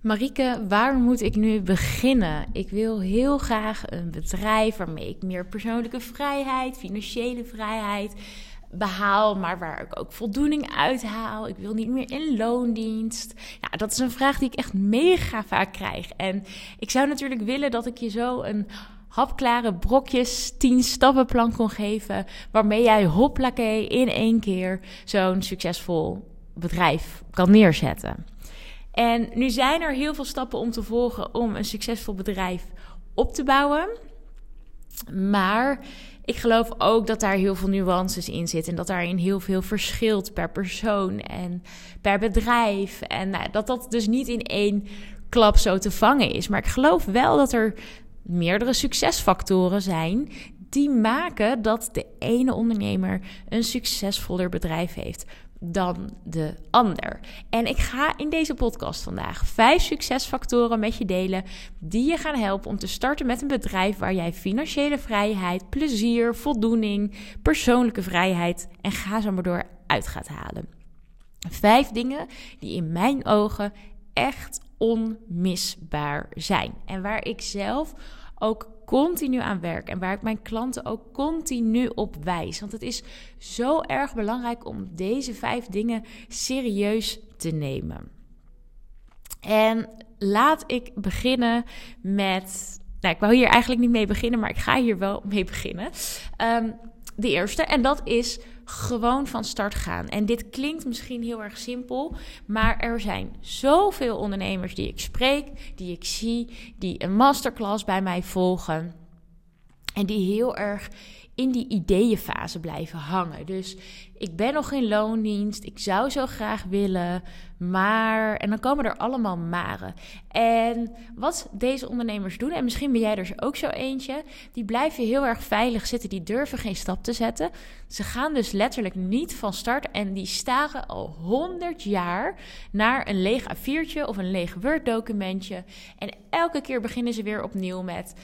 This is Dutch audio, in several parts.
Marieke, waar moet ik nu beginnen? Ik wil heel graag een bedrijf waarmee ik meer persoonlijke vrijheid, financiële vrijheid behaal, maar waar ik ook voldoening uit haal. Ik wil niet meer in loondienst. Ja, dat is een vraag die ik echt mega vaak krijg. En ik zou natuurlijk willen dat ik je zo een hapklare brokjes 10 stappenplan kon geven, waarmee jij hoplakee in één keer zo'n succesvol bedrijf kan neerzetten. En nu zijn er heel veel stappen om te volgen om een succesvol bedrijf op te bouwen. Maar ik geloof ook dat daar heel veel nuances in zitten. En dat daarin heel veel verschilt per persoon en per bedrijf. En nou, dat dat dus niet in één klap zo te vangen is. Maar ik geloof wel dat er meerdere succesfactoren zijn die maken dat de ene ondernemer een succesvoller bedrijf heeft dan de ander. En ik ga in deze podcast vandaag vijf succesfactoren met je delen die je gaan helpen om te starten met een bedrijf waar jij financiële vrijheid, plezier, voldoening, persoonlijke vrijheid en ga zo maar door uit gaat halen. Vijf dingen die in mijn ogen echt onmisbaar zijn en waar ik zelf ook continu aan werk en waar ik mijn klanten ook continu op wijs. Want het is zo erg belangrijk om deze vijf dingen serieus te nemen. En laat ik beginnen met. Nou, ik wou hier eigenlijk niet mee beginnen, maar ik ga hier wel mee beginnen. Um, de eerste, en dat is gewoon van start gaan. En dit klinkt misschien heel erg simpel, maar er zijn zoveel ondernemers die ik spreek, die ik zie, die een masterclass bij mij volgen. En die heel erg in die ideeënfase blijven hangen. Dus ik ben nog in loondienst, ik zou zo graag willen, maar. En dan komen er allemaal maren. En wat deze ondernemers doen, en misschien ben jij er ook zo eentje, die blijven heel erg veilig zitten, die durven geen stap te zetten. Ze gaan dus letterlijk niet van start en die staren al honderd jaar naar een leeg A4'tje of een leeg Word-documentje. En elke keer beginnen ze weer opnieuw met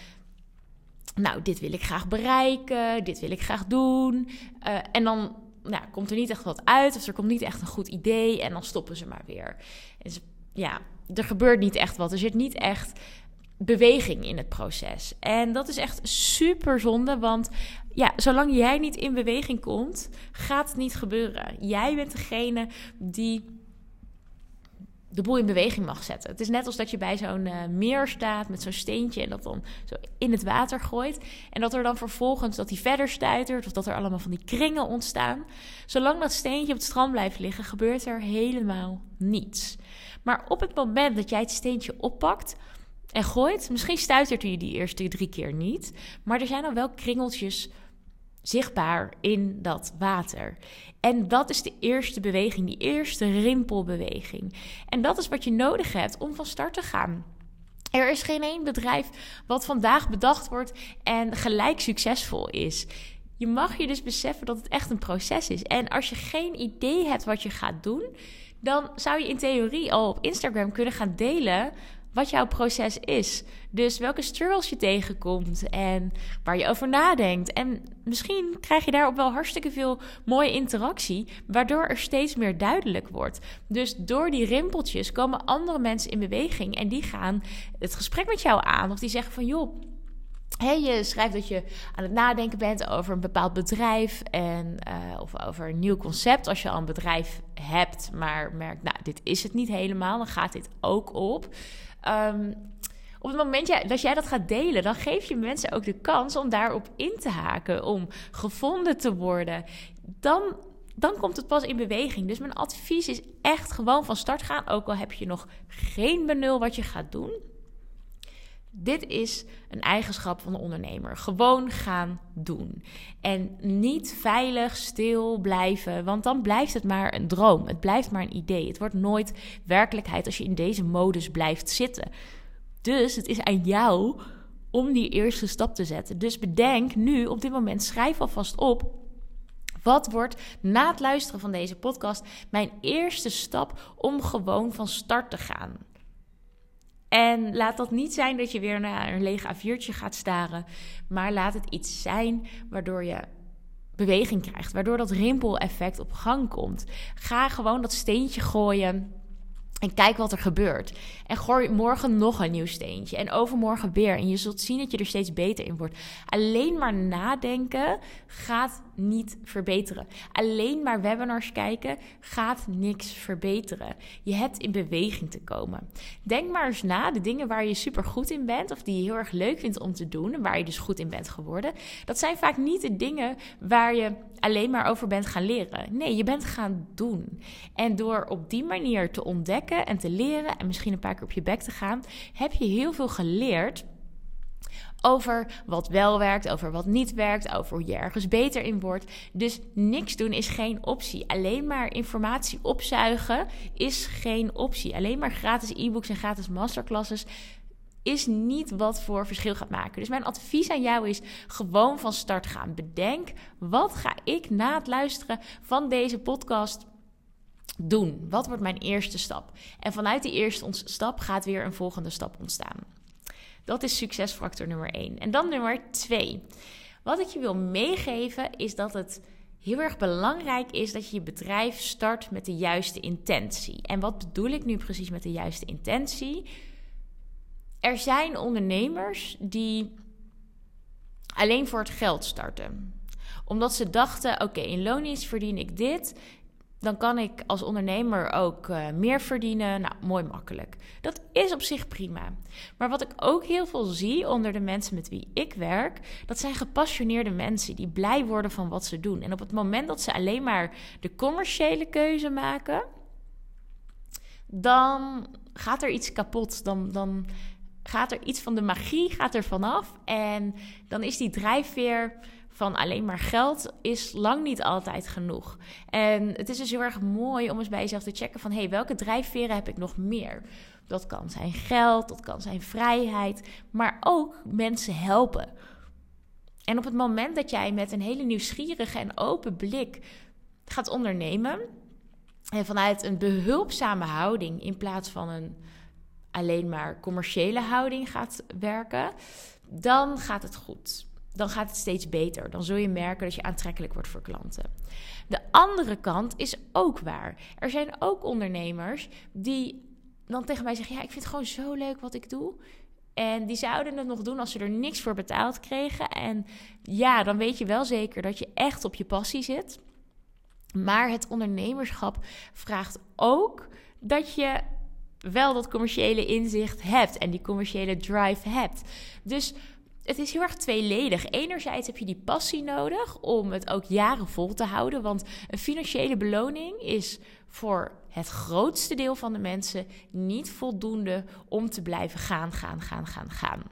nou, dit wil ik graag bereiken, dit wil ik graag doen. Uh, en dan nou, komt er niet echt wat uit, of er komt niet echt een goed idee, en dan stoppen ze maar weer. En ja, er gebeurt niet echt wat. Er zit niet echt beweging in het proces. En dat is echt super zonde, want ja, zolang jij niet in beweging komt, gaat het niet gebeuren. Jij bent degene die de boel in beweging mag zetten. Het is net als dat je bij zo'n uh, meer staat met zo'n steentje en dat dan zo in het water gooit. En dat er dan vervolgens dat hij verder stuitert of dat er allemaal van die kringen ontstaan. Zolang dat steentje op het strand blijft liggen, gebeurt er helemaal niets. Maar op het moment dat jij het steentje oppakt en gooit, misschien stuitert hij die eerste drie keer niet, maar er zijn dan wel kringeltjes zichtbaar in dat water. En dat is de eerste beweging, die eerste rimpelbeweging. En dat is wat je nodig hebt om van start te gaan. Er is geen één bedrijf wat vandaag bedacht wordt en gelijk succesvol is. Je mag je dus beseffen dat het echt een proces is. En als je geen idee hebt wat je gaat doen, dan zou je in theorie al op Instagram kunnen gaan delen wat jouw proces is. Dus welke struggles je tegenkomt en waar je over nadenkt. En misschien krijg je daarop wel hartstikke veel mooie interactie, waardoor er steeds meer duidelijk wordt. Dus door die rimpeltjes komen andere mensen in beweging en die gaan het gesprek met jou aan. Of die zeggen van joh. Hey, je schrijft dat je aan het nadenken bent over een bepaald bedrijf en, uh, of over een nieuw concept. Als je al een bedrijf hebt, maar merkt, nou, dit is het niet helemaal, dan gaat dit ook op. Um, op het moment dat jij dat gaat delen, dan geef je mensen ook de kans om daarop in te haken, om gevonden te worden. Dan, dan komt het pas in beweging. Dus mijn advies is echt gewoon van start gaan, ook al heb je nog geen benul wat je gaat doen. Dit is een eigenschap van de ondernemer. Gewoon gaan doen. En niet veilig stil blijven, want dan blijft het maar een droom. Het blijft maar een idee. Het wordt nooit werkelijkheid als je in deze modus blijft zitten. Dus het is aan jou om die eerste stap te zetten. Dus bedenk nu op dit moment, schrijf alvast op. Wat wordt na het luisteren van deze podcast mijn eerste stap om gewoon van start te gaan? En laat dat niet zijn dat je weer naar een leeg A4'tje gaat staren. Maar laat het iets zijn waardoor je beweging krijgt. Waardoor dat rimpeleffect op gang komt. Ga gewoon dat steentje gooien. En kijk wat er gebeurt. En gooi morgen nog een nieuw steentje. En overmorgen weer. En je zult zien dat je er steeds beter in wordt. Alleen maar nadenken gaat niet verbeteren. Alleen maar webinars kijken gaat niks verbeteren. Je hebt in beweging te komen. Denk maar eens na, de dingen waar je super goed in bent, of die je heel erg leuk vindt om te doen, en waar je dus goed in bent geworden, dat zijn vaak niet de dingen waar je alleen maar over bent gaan leren. Nee, je bent gaan doen. En door op die manier te ontdekken en te leren, en misschien een paar keer op je bek te gaan, heb je heel veel geleerd over wat wel werkt, over wat niet werkt, over hoe je ergens beter in wordt. Dus niks doen is geen optie. Alleen maar informatie opzuigen is geen optie. Alleen maar gratis e-books en gratis masterclasses is niet wat voor verschil gaat maken. Dus mijn advies aan jou is gewoon van start gaan. Bedenk, wat ga ik na het luisteren van deze podcast doen? Wat wordt mijn eerste stap? En vanuit die eerste stap gaat weer een volgende stap ontstaan. Dat is succesfactor nummer 1. En dan nummer 2. Wat ik je wil meegeven is dat het heel erg belangrijk is dat je je bedrijf start met de juiste intentie. En wat bedoel ik nu precies met de juiste intentie? Er zijn ondernemers die alleen voor het geld starten omdat ze dachten: oké, in loondienst verdien ik dit dan kan ik als ondernemer ook uh, meer verdienen. Nou, mooi makkelijk. Dat is op zich prima. Maar wat ik ook heel veel zie onder de mensen met wie ik werk, dat zijn gepassioneerde mensen die blij worden van wat ze doen. En op het moment dat ze alleen maar de commerciële keuze maken, dan gaat er iets kapot. Dan, dan gaat er iets van de magie gaat er vanaf. En dan is die drijfveer van alleen maar geld is lang niet altijd genoeg. En het is dus heel erg mooi om eens bij jezelf te checken van... hé, hey, welke drijfveren heb ik nog meer? Dat kan zijn geld, dat kan zijn vrijheid, maar ook mensen helpen. En op het moment dat jij met een hele nieuwsgierige en open blik gaat ondernemen... en vanuit een behulpzame houding in plaats van een alleen maar commerciële houding gaat werken... dan gaat het goed dan gaat het steeds beter. Dan zul je merken dat je aantrekkelijk wordt voor klanten. De andere kant is ook waar. Er zijn ook ondernemers die dan tegen mij zeggen: Ja, ik vind het gewoon zo leuk wat ik doe. En die zouden het nog doen als ze er niks voor betaald kregen. En ja, dan weet je wel zeker dat je echt op je passie zit. Maar het ondernemerschap vraagt ook dat je wel dat commerciële inzicht hebt en die commerciële drive hebt. Dus het is heel erg tweeledig. Enerzijds heb je die passie nodig om het ook jaren vol te houden. Want een financiële beloning is voor het grootste deel van de mensen niet voldoende om te blijven gaan, gaan, gaan, gaan, gaan.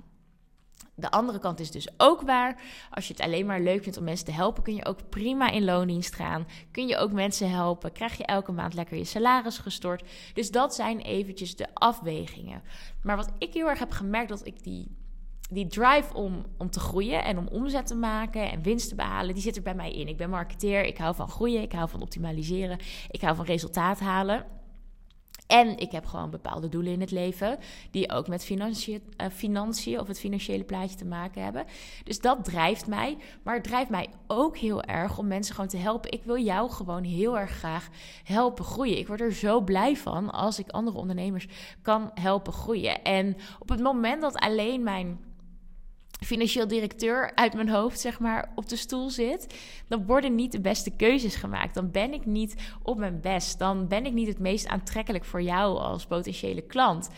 De andere kant is dus ook waar. Als je het alleen maar leuk vindt om mensen te helpen, kun je ook prima in loondienst gaan. Kun je ook mensen helpen. Krijg je elke maand lekker je salaris gestort. Dus dat zijn eventjes de afwegingen. Maar wat ik heel erg heb gemerkt, dat ik die die drive om, om te groeien en om omzet te maken en winst te behalen, die zit er bij mij in. Ik ben marketeer, ik hou van groeien, ik hou van optimaliseren, ik hou van resultaat halen. En ik heb gewoon bepaalde doelen in het leven die ook met financiën, uh, financiën of het financiële plaatje te maken hebben. Dus dat drijft mij. Maar het drijft mij ook heel erg om mensen gewoon te helpen. Ik wil jou gewoon heel erg graag helpen groeien. Ik word er zo blij van als ik andere ondernemers kan helpen groeien. En op het moment dat alleen mijn financieel directeur uit mijn hoofd, zeg maar, op de stoel zit, dan worden niet de beste keuzes gemaakt. Dan ben ik niet op mijn best. Dan ben ik niet het meest aantrekkelijk voor jou als potentiële klant.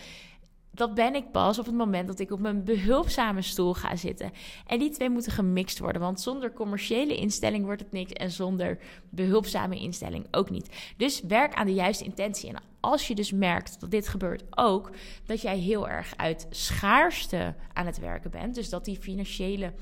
Dat ben ik pas op het moment dat ik op mijn behulpzame stoel ga zitten. En die twee moeten gemixt worden. Want zonder commerciële instelling wordt het niks. En zonder behulpzame instelling ook niet. Dus werk aan de juiste intentie. En als je dus merkt dat dit gebeurt ook, dat jij heel erg uit schaarste aan het werken bent. Dus dat die financiële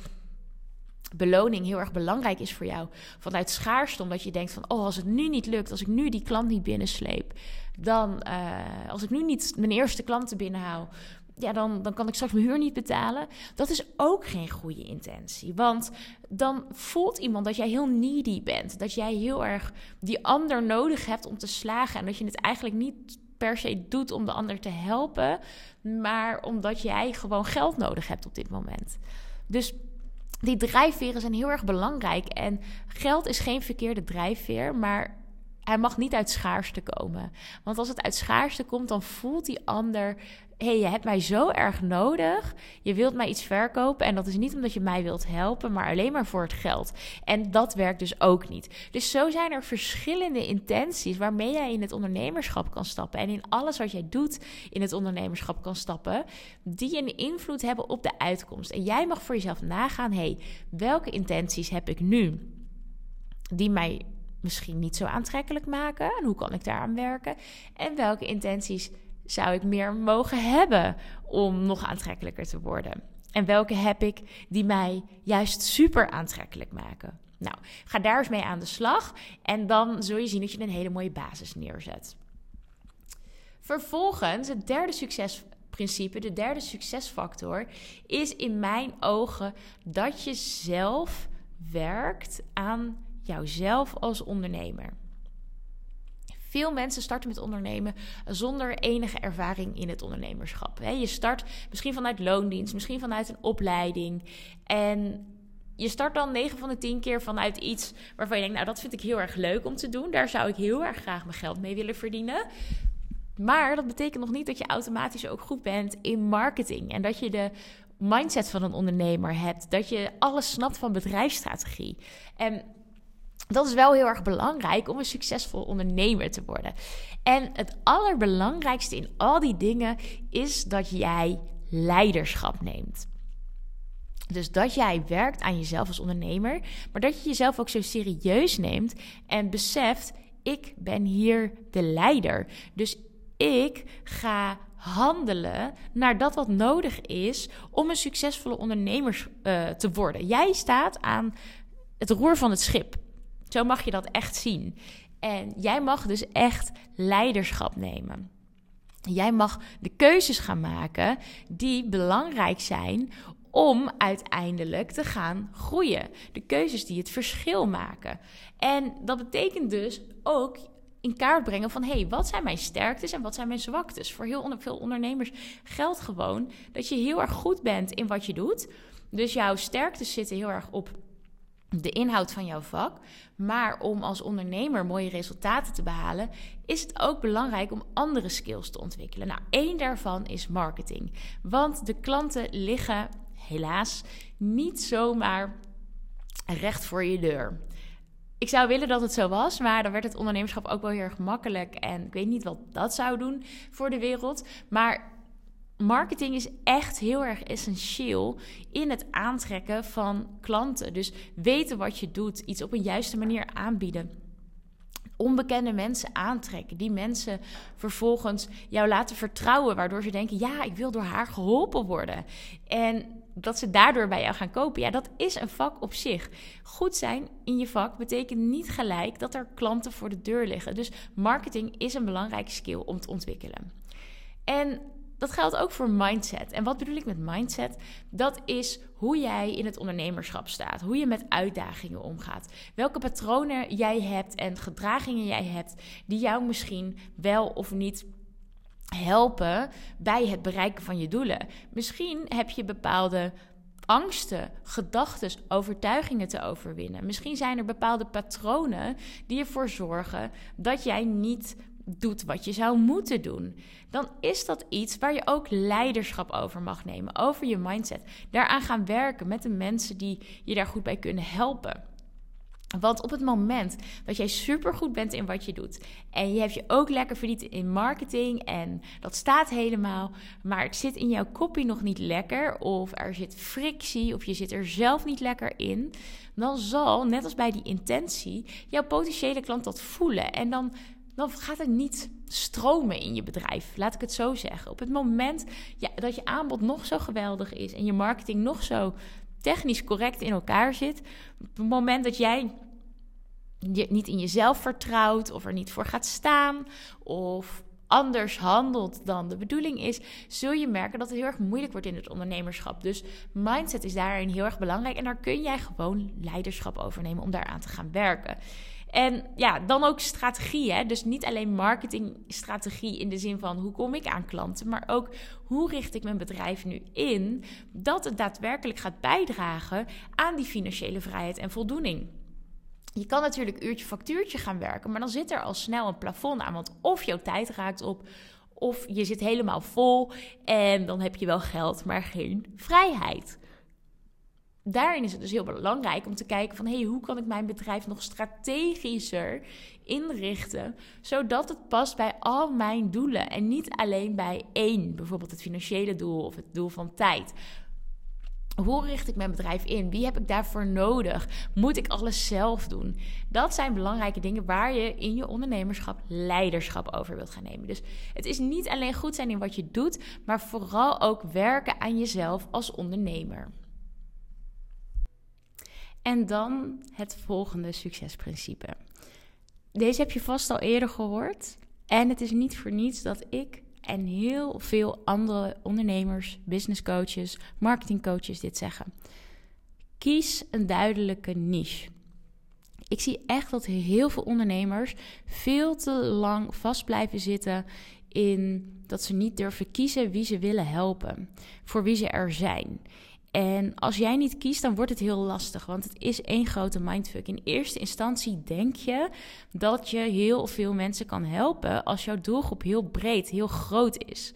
beloning heel erg belangrijk is voor jou. Vanuit schaarste, omdat je denkt van... oh, als het nu niet lukt, als ik nu die klant niet binnensleep... dan, uh, als ik nu niet mijn eerste klanten binnenhaal... ja, dan, dan kan ik straks mijn huur niet betalen. Dat is ook geen goede intentie. Want dan voelt iemand dat jij heel needy bent. Dat jij heel erg die ander nodig hebt om te slagen... en dat je het eigenlijk niet per se doet om de ander te helpen... maar omdat jij gewoon geld nodig hebt op dit moment. Dus die drijfveren zijn heel erg belangrijk. En geld is geen verkeerde drijfveer, maar hij mag niet uit schaarste komen. Want als het uit schaarste komt, dan voelt die ander hey, je hebt mij zo erg nodig. Je wilt mij iets verkopen. En dat is niet omdat je mij wilt helpen, maar alleen maar voor het geld. En dat werkt dus ook niet. Dus zo zijn er verschillende intenties waarmee jij in het ondernemerschap kan stappen. En in alles wat jij doet in het ondernemerschap kan stappen. Die een invloed hebben op de uitkomst. En jij mag voor jezelf nagaan: hey, welke intenties heb ik nu? Die mij misschien niet zo aantrekkelijk maken. En hoe kan ik daaraan werken? En welke intenties zou ik meer mogen hebben om nog aantrekkelijker te worden? En welke heb ik die mij juist super aantrekkelijk maken? Nou, ga daar eens mee aan de slag en dan zul je zien dat je een hele mooie basis neerzet. Vervolgens, het derde succesprincipe, de derde succesfactor, is in mijn ogen dat je zelf werkt aan jouzelf als ondernemer. Veel mensen starten met ondernemen zonder enige ervaring in het ondernemerschap. Je start misschien vanuit loondienst, misschien vanuit een opleiding. En je start dan 9 van de 10 keer vanuit iets waarvan je denkt, nou dat vind ik heel erg leuk om te doen. Daar zou ik heel erg graag mijn geld mee willen verdienen. Maar dat betekent nog niet dat je automatisch ook goed bent in marketing. En dat je de mindset van een ondernemer hebt. Dat je alles snapt van bedrijfsstrategie. En dat is wel heel erg belangrijk om een succesvol ondernemer te worden. En het allerbelangrijkste in al die dingen is dat jij leiderschap neemt. Dus dat jij werkt aan jezelf als ondernemer, maar dat je jezelf ook zo serieus neemt en beseft: ik ben hier de leider. Dus ik ga handelen naar dat wat nodig is om een succesvolle ondernemer uh, te worden. Jij staat aan het roer van het schip. Zo mag je dat echt zien. En jij mag dus echt leiderschap nemen. Jij mag de keuzes gaan maken die belangrijk zijn om uiteindelijk te gaan groeien. De keuzes die het verschil maken. En dat betekent dus ook in kaart brengen van... hé, hey, wat zijn mijn sterktes en wat zijn mijn zwaktes? Voor heel veel ondernemers geldt gewoon dat je heel erg goed bent in wat je doet. Dus jouw sterktes zitten heel erg op de inhoud van jouw vak. Maar om als ondernemer mooie resultaten te behalen, is het ook belangrijk om andere skills te ontwikkelen. Nou, één daarvan is marketing. Want de klanten liggen helaas niet zomaar recht voor je deur. Ik zou willen dat het zo was, maar dan werd het ondernemerschap ook wel heel erg makkelijk. En ik weet niet wat dat zou doen voor de wereld. Maar marketing is echt heel erg essentieel in het aantrekken van klanten. Dus weten wat je doet, iets op een juiste manier aanbieden. Onbekende mensen aantrekken, die mensen vervolgens jou laten vertrouwen, waardoor ze denken: ja, ik wil door haar geholpen worden. En dat ze daardoor bij jou gaan kopen. Ja, dat is een vak op zich. Goed zijn in je vak betekent niet gelijk dat er klanten voor de deur liggen. Dus marketing is een belangrijke skill om te ontwikkelen. En dat geldt ook voor mindset. En wat bedoel ik met mindset? Dat is hoe jij in het ondernemerschap staat, hoe je met uitdagingen omgaat, welke patronen jij hebt en gedragingen jij hebt die jou misschien wel of niet helpen bij het bereiken van je doelen. Misschien heb je bepaalde angsten, gedachten, overtuigingen te overwinnen. Misschien zijn er bepaalde patronen die ervoor zorgen dat jij niet doet wat je zou moeten doen, dan is dat iets waar je ook leiderschap over mag nemen, over je mindset. Daaraan gaan werken met de mensen die je daar goed bij kunnen helpen. Want op het moment dat jij supergoed bent in wat je doet en je hebt je ook lekker verdiend in marketing en dat staat helemaal, maar het zit in jouw kopie nog niet lekker of er zit frictie of je zit er zelf niet lekker in, dan zal, net als bij die intentie, jouw potentiële klant dat voelen en dan dan gaat het niet stromen in je bedrijf. Laat ik het zo zeggen. Op het moment ja, dat je aanbod nog zo geweldig is en je marketing nog zo technisch correct in elkaar zit, op het moment dat jij je niet in jezelf vertrouwt of er niet voor gaat staan of anders handelt dan de bedoeling is, zul je merken dat het heel erg moeilijk wordt in het ondernemerschap. Dus mindset is daarin heel erg belangrijk en daar kun jij gewoon leiderschap overnemen om daaraan te gaan werken. En ja, dan ook strategie. Hè? Dus niet alleen marketingstrategie in de zin van hoe kom ik aan klanten, maar ook hoe richt ik mijn bedrijf nu in dat het daadwerkelijk gaat bijdragen aan die financiële vrijheid en voldoening. Je kan natuurlijk uurtje factuurtje gaan werken, maar dan zit er al snel een plafond aan. Want of jouw tijd raakt op, of je zit helemaal vol en dan heb je wel geld, maar geen vrijheid. Daarin is het dus heel belangrijk om te kijken van hey, hoe kan ik mijn bedrijf nog strategischer inrichten, zodat het past bij al mijn doelen en niet alleen bij één, bijvoorbeeld het financiële doel of het doel van tijd. Hoe richt ik mijn bedrijf in? Wie heb ik daarvoor nodig? Moet ik alles zelf doen? Dat zijn belangrijke dingen waar je in je ondernemerschap leiderschap over wilt gaan nemen. Dus het is niet alleen goed zijn in wat je doet, maar vooral ook werken aan jezelf als ondernemer. En dan het volgende succesprincipe. Deze heb je vast al eerder gehoord. En het is niet voor niets dat ik en heel veel andere ondernemers, business coaches, marketing coaches dit zeggen. Kies een duidelijke niche. Ik zie echt dat heel veel ondernemers veel te lang vast blijven zitten in dat ze niet durven kiezen wie ze willen helpen, voor wie ze er zijn. En als jij niet kiest, dan wordt het heel lastig, want het is één grote mindfuck. In eerste instantie denk je dat je heel veel mensen kan helpen als jouw doelgroep heel breed, heel groot is.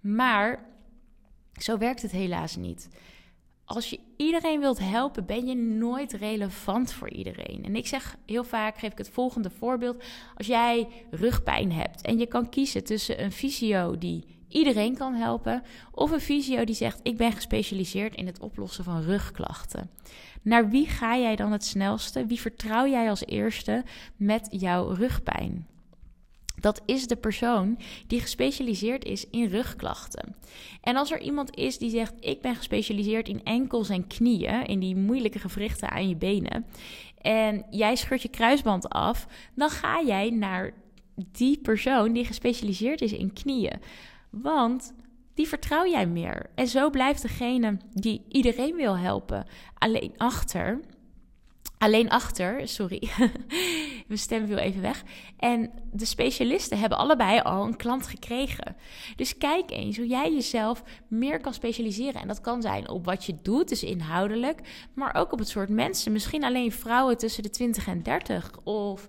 Maar zo werkt het helaas niet. Als je iedereen wilt helpen, ben je nooit relevant voor iedereen. En ik zeg heel vaak, geef ik het volgende voorbeeld. Als jij rugpijn hebt en je kan kiezen tussen een fysio die iedereen kan helpen. Of een fysio die zegt: Ik ben gespecialiseerd in het oplossen van rugklachten. Naar wie ga jij dan het snelste? Wie vertrouw jij als eerste met jouw rugpijn? Dat is de persoon die gespecialiseerd is in rugklachten. En als er iemand is die zegt: Ik ben gespecialiseerd in enkels en knieën, in die moeilijke gewrichten aan je benen. En jij scheurt je kruisband af, dan ga jij naar die persoon die gespecialiseerd is in knieën. Want die vertrouw jij meer. En zo blijft degene die iedereen wil helpen alleen achter. Alleen achter, sorry, mijn stem viel even weg. En de specialisten hebben allebei al een klant gekregen. Dus kijk eens hoe jij jezelf meer kan specialiseren. En dat kan zijn op wat je doet, dus inhoudelijk, maar ook op het soort mensen. Misschien alleen vrouwen tussen de 20 en 30. Of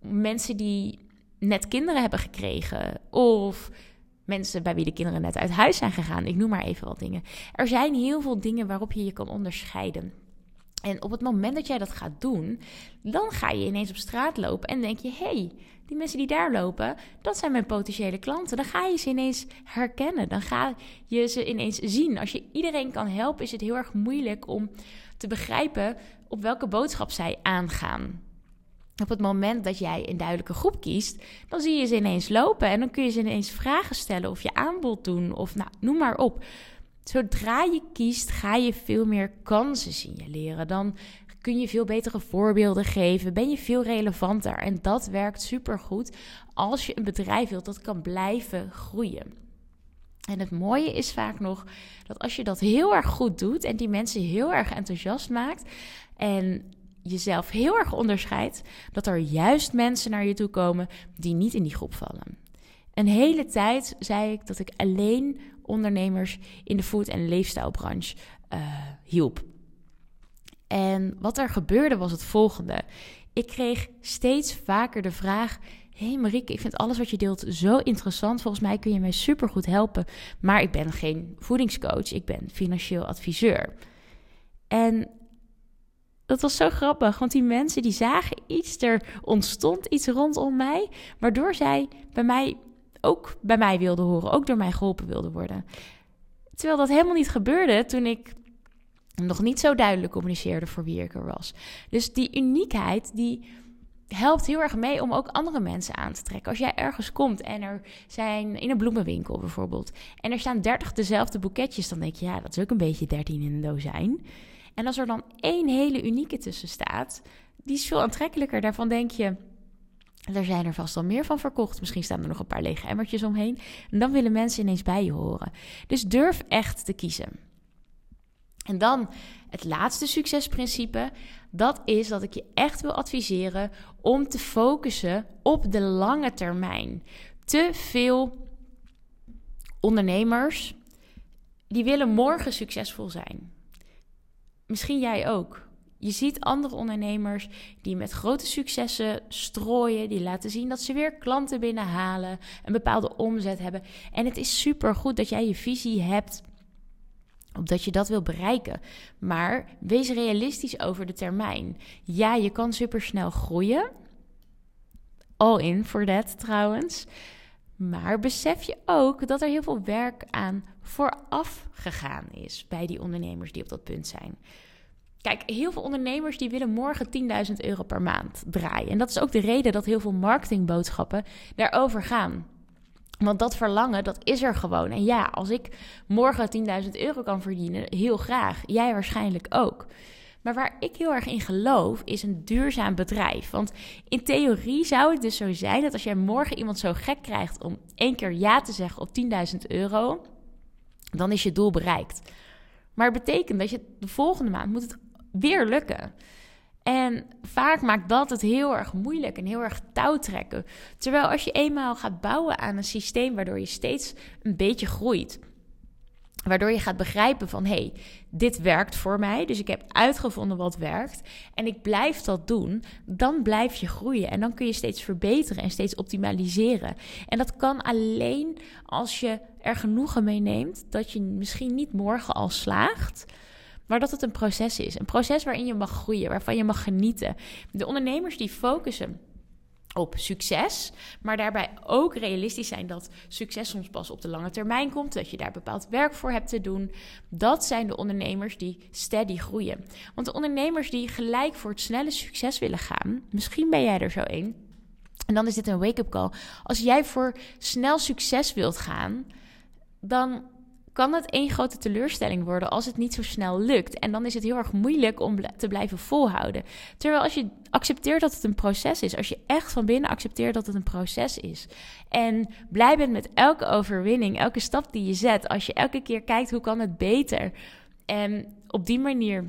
mensen die net kinderen hebben gekregen. Of mensen bij wie de kinderen net uit huis zijn gegaan. Ik noem maar even wat dingen. Er zijn heel veel dingen waarop je je kan onderscheiden. En op het moment dat jij dat gaat doen, dan ga je ineens op straat lopen en denk je: hé, hey, die mensen die daar lopen, dat zijn mijn potentiële klanten. Dan ga je ze ineens herkennen. Dan ga je ze ineens zien. Als je iedereen kan helpen, is het heel erg moeilijk om te begrijpen op welke boodschap zij aangaan op het moment dat jij een duidelijke groep kiest, dan zie je ze ineens lopen en dan kun je ze ineens vragen stellen of je aanbod doen of nou, noem maar op. Zodra je kiest, ga je veel meer kansen signaleren. Dan kun je veel betere voorbeelden geven, ben je veel relevanter en dat werkt supergoed als je een bedrijf wilt dat kan blijven groeien. En het mooie is vaak nog dat als je dat heel erg goed doet en die mensen heel erg enthousiast maakt en jezelf heel erg onderscheidt, dat er juist mensen naar je toe komen die niet in die groep vallen. Een hele tijd zei ik dat ik alleen ondernemers in de food- en leefstijlbranche uh, hielp. En wat er gebeurde was het volgende. Ik kreeg steeds vaker de vraag: hey Marieke, ik vind alles wat je deelt zo interessant. Volgens mij kun je mij supergoed helpen. Maar ik ben geen voedingscoach, ik ben financieel adviseur. En dat was zo grappig, want die mensen die zagen iets, er ontstond iets rondom mij, waardoor zij bij mij ook bij mij wilden horen, ook door mij geholpen wilden worden. Terwijl dat helemaal niet gebeurde toen ik nog niet zo duidelijk communiceerde voor wie ik er was. Dus die uniekheid, die helpt heel erg mee om ook andere mensen aan te trekken. Als jij ergens komt en er zijn in een bloemenwinkel bijvoorbeeld, en er staan 30 dezelfde boeketjes, dan denk je, ja, dat is ook een beetje 13 in een dozijn. En als er dan één hele unieke tussen staat, die is veel aantrekkelijker. Daarvan denk je, er zijn er vast al meer van verkocht. Misschien staan er nog een paar lege emmertjes omheen. En dan willen mensen ineens bij je horen. Dus durf echt te kiezen. En dan het laatste succesprincipe. Dat is dat ik je echt wil adviseren om te focussen op de lange termijn. Te veel ondernemers die willen morgen succesvol zijn. Misschien jij ook. Je ziet andere ondernemers die met grote successen strooien, die laten zien dat ze weer klanten binnenhalen, een bepaalde omzet hebben. En het is super goed dat jij je visie hebt omdat je dat wil bereiken. Maar wees realistisch over de termijn. Ja, je kan supersnel groeien. All in voor dat trouwens. Maar besef je ook dat er heel veel werk aan vooraf gegaan is bij die ondernemers die op dat punt zijn. Kijk, heel veel ondernemers die willen morgen 10.000 euro per maand draaien. En dat is ook de reden dat heel veel marketingboodschappen daarover gaan. Want dat verlangen, dat is er gewoon. En ja, als ik morgen 10.000 euro kan verdienen, heel graag. Jij waarschijnlijk ook. Maar waar ik heel erg in geloof, is een duurzaam bedrijf. Want in theorie zou het dus zo zijn dat als jij morgen iemand zo gek krijgt om één keer ja te zeggen op 10.000 euro, dan is je doel bereikt. Maar het betekent dat je de volgende maand moet het weer lukken. En vaak maakt dat het heel erg moeilijk en heel erg touwtrekken. Terwijl als je eenmaal gaat bouwen aan een systeem waardoor je steeds een beetje groeit. Waardoor je gaat begrijpen van hé, hey, dit werkt voor mij. Dus ik heb uitgevonden wat werkt. En ik blijf dat doen. Dan blijf je groeien. En dan kun je steeds verbeteren en steeds optimaliseren. En dat kan alleen als je er genoegen mee neemt dat je misschien niet morgen al slaagt. Maar dat het een proces is. Een proces waarin je mag groeien, waarvan je mag genieten. De ondernemers die focussen op succes, maar daarbij ook realistisch zijn dat succes soms pas op de lange termijn komt, dat je daar bepaald werk voor hebt te doen. Dat zijn de ondernemers die steady groeien. Want de ondernemers die gelijk voor het snelle succes willen gaan, misschien ben jij er zo een. En dan is dit een wake-up call. Als jij voor snel succes wilt gaan, dan kan het één grote teleurstelling worden als het niet zo snel lukt. En dan is het heel erg moeilijk om te blijven volhouden. Terwijl als je accepteert dat het een proces is, als je echt van binnen accepteert dat het een proces is. En blij bent met elke overwinning, elke stap die je zet, als je elke keer kijkt hoe kan het beter. En op die manier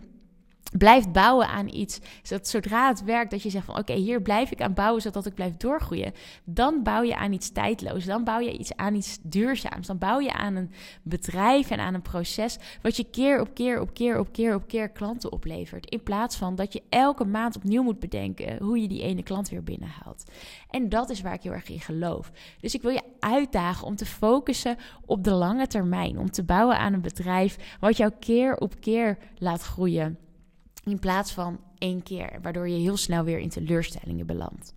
blijft bouwen aan iets. Zodat zodra het werkt, dat je zegt van oké, hier blijf ik aan bouwen zodat ik blijf doorgroeien. Dan bouw je aan iets tijdloos. Dan bouw je iets aan iets duurzaams. Dan bouw je aan een bedrijf en aan een proces wat je keer op keer op keer op keer op keer klanten oplevert. In plaats van dat je elke maand opnieuw moet bedenken hoe je die ene klant weer binnenhaalt. En dat is waar ik heel erg in geloof. Dus ik wil je uitdagen om te focussen op de lange termijn. Om te bouwen aan een bedrijf wat jou keer op keer laat groeien. In plaats van één keer, waardoor je heel snel weer in teleurstellingen belandt.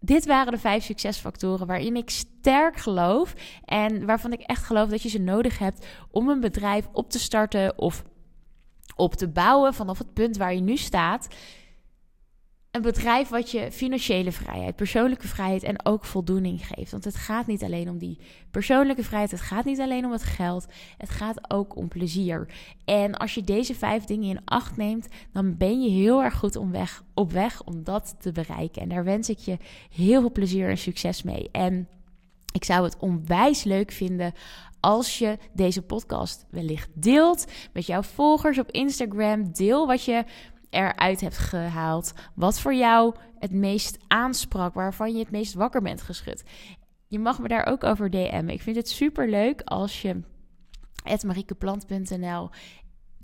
Dit waren de vijf succesfactoren waarin ik sterk geloof en waarvan ik echt geloof dat je ze nodig hebt om een bedrijf op te starten of op te bouwen vanaf het punt waar je nu staat een bedrijf wat je financiële vrijheid, persoonlijke vrijheid en ook voldoening geeft. Want het gaat niet alleen om die persoonlijke vrijheid, het gaat niet alleen om het geld, het gaat ook om plezier. En als je deze vijf dingen in acht neemt, dan ben je heel erg goed om weg, op weg om dat te bereiken. En daar wens ik je heel veel plezier en succes mee. En ik zou het onwijs leuk vinden als je deze podcast wellicht deelt met jouw volgers op Instagram. Deel wat je eruit hebt gehaald. Wat voor jou het meest aansprak, waarvan je het meest wakker bent geschud. Je mag me daar ook over DM'en. Ik vind het super leuk als je mariekeplant.nl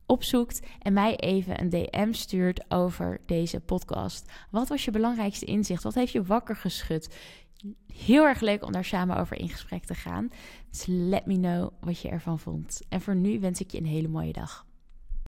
opzoekt en mij even een DM stuurt over deze podcast. Wat was je belangrijkste inzicht? Wat heeft je wakker geschud? Heel erg leuk om daar samen over in gesprek te gaan. Dus let me know wat je ervan vond. En voor nu wens ik je een hele mooie dag.